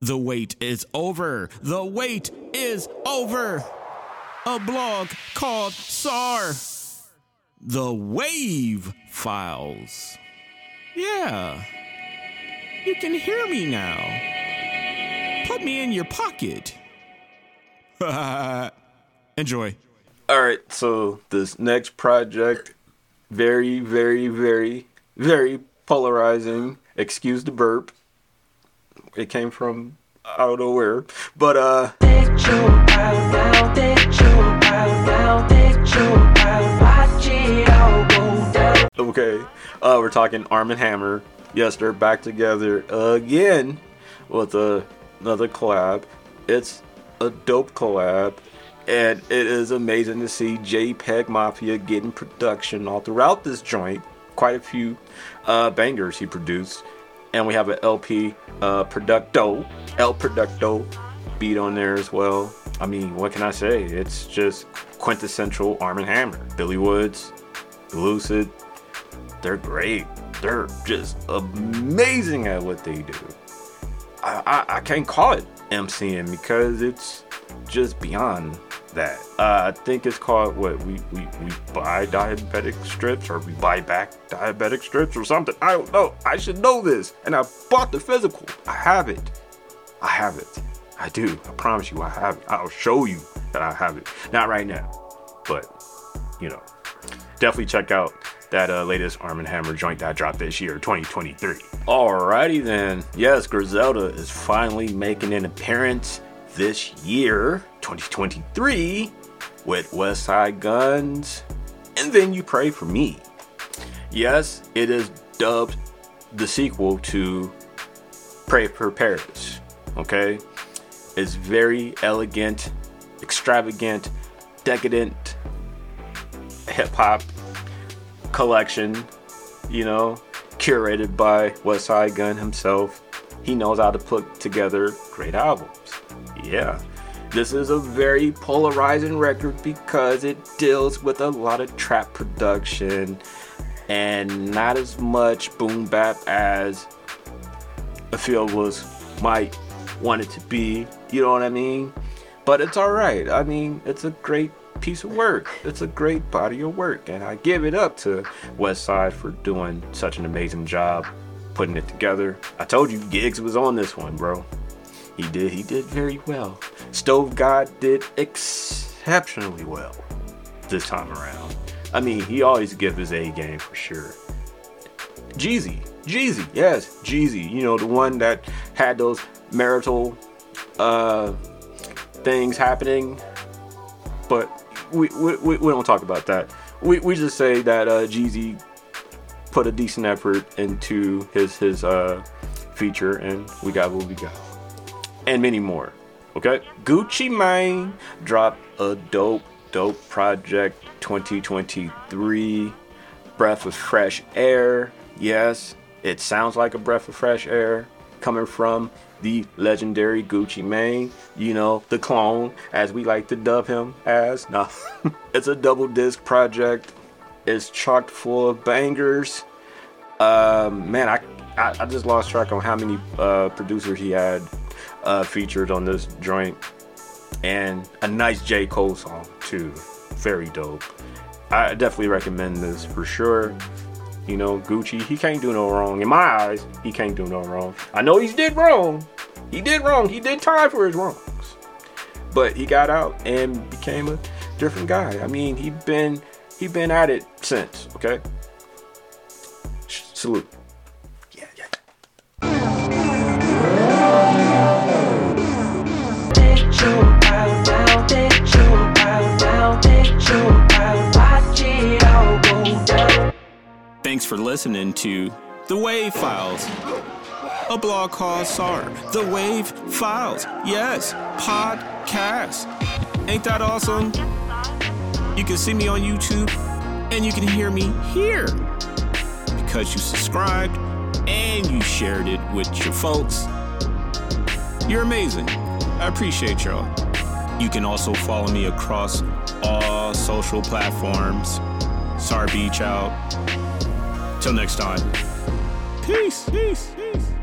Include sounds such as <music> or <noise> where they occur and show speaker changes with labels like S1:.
S1: The wait is over. The wait is over. A blog called SAR. The Wav Files. Yeah. You can hear me now. Put me in your pocket. <laughs> Enjoy.
S2: All right, so this next project, very, very, very, very polarizing. Excuse the burp. It came from out of nowhere, but uh. Okay, uh, we're talking Armand Hammer. Yes, they're back together again with a, another collab. It's a dope collab, and it is amazing to see JPEG Mafia getting production all throughout this joint. Quite a few uh, bangers he produced, and we have an LP uh, Producto, El Producto beat on there as well. I mean, what can I say? It's just quintessential Armand Hammer. Billy Woods, Lucid, they're great. They're just amazing at what they do. I, I, I can't call it MCing because it's just beyond that. Uh, I think it's called what we, we, we buy diabetic strips or we buy back diabetic strips or something. I don't know. I should know this. And I bought the physical. I have it. I have it. I do. I promise you I have it. I'll show you that I have it. Not right now, but you know, definitely check out that uh, latest Arm & Hammer joint that dropped this year, 2023. Alrighty then. Yes, Griselda is finally making an appearance this year, 2023, with Westside Guns. And then you pray for me. Yes, it is dubbed the sequel to Pray for Paris. Okay? It's very elegant, extravagant, decadent hip hop collection, you know, curated by Westside Gun himself. He knows how to put together great albums. Yeah. This is a very polarizing record because it deals with a lot of trap production and not as much boom bap as I feel was might want it to be. You know what I mean? But it's alright. I mean, it's a great piece of work. It's a great body of work, and I give it up to Westside for doing such an amazing job putting it together. I told you gigs was on this one, bro. He did. He did very well. Stove God did exceptionally well this time around. I mean, he always give his A game for sure. Jeezy, Jeezy, yes, Jeezy. You know the one that had those marital uh, things happening, but we, we, we don't talk about that. We, we just say that uh, Jeezy put a decent effort into his his uh, feature, and we got what we got, and many more. Okay, Gucci Mane dropped a dope dope project 2023, breath of fresh air. Yes, it sounds like a breath of fresh air coming from the legendary Gucci Mane, you know, the clone, as we like to dub him as. No, <laughs> it's a double disc project. It's chocked full of bangers. Um, man, I, I, I just lost track on how many uh, producers he had uh, featured on this joint, and a nice J Cole song too. Very dope. I definitely recommend this for sure. You know, Gucci, he can't do no wrong. In my eyes, he can't do no wrong. I know he did wrong. He did wrong. He did time for his wrongs. But he got out and became a different guy. I mean, he been he been at it since, okay? Salute.
S1: Thanks for listening to The Wav Files, a blog called SAR. The Wav Files. Yes, podcast. Ain't that awesome? You can see me on YouTube and you can hear me here because you subscribed and you shared it with your folks. You're amazing. I appreciate y'all. You can also follow me across all social platforms. SAR Beach out. Until next time. Peace. Peace. Peace.